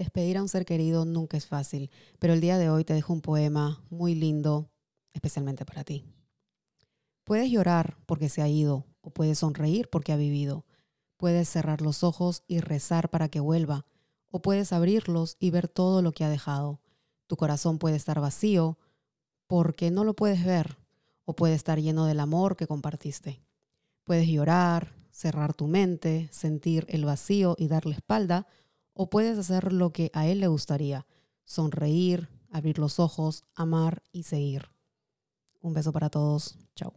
Despedir a un ser querido nunca es fácil, pero el día de hoy te dejo un poema muy lindo, especialmente para ti. Puedes llorar porque se ha ido o puedes sonreír porque ha vivido. Puedes cerrar los ojos y rezar para que vuelva o puedes abrirlos y ver todo lo que ha dejado. Tu corazón puede estar vacío porque no lo puedes ver o puede estar lleno del amor que compartiste. Puedes llorar, cerrar tu mente, sentir el vacío y darle espalda o puedes hacer lo que a él le gustaría, sonreír, abrir los ojos, amar y seguir. Un beso para todos. Chao.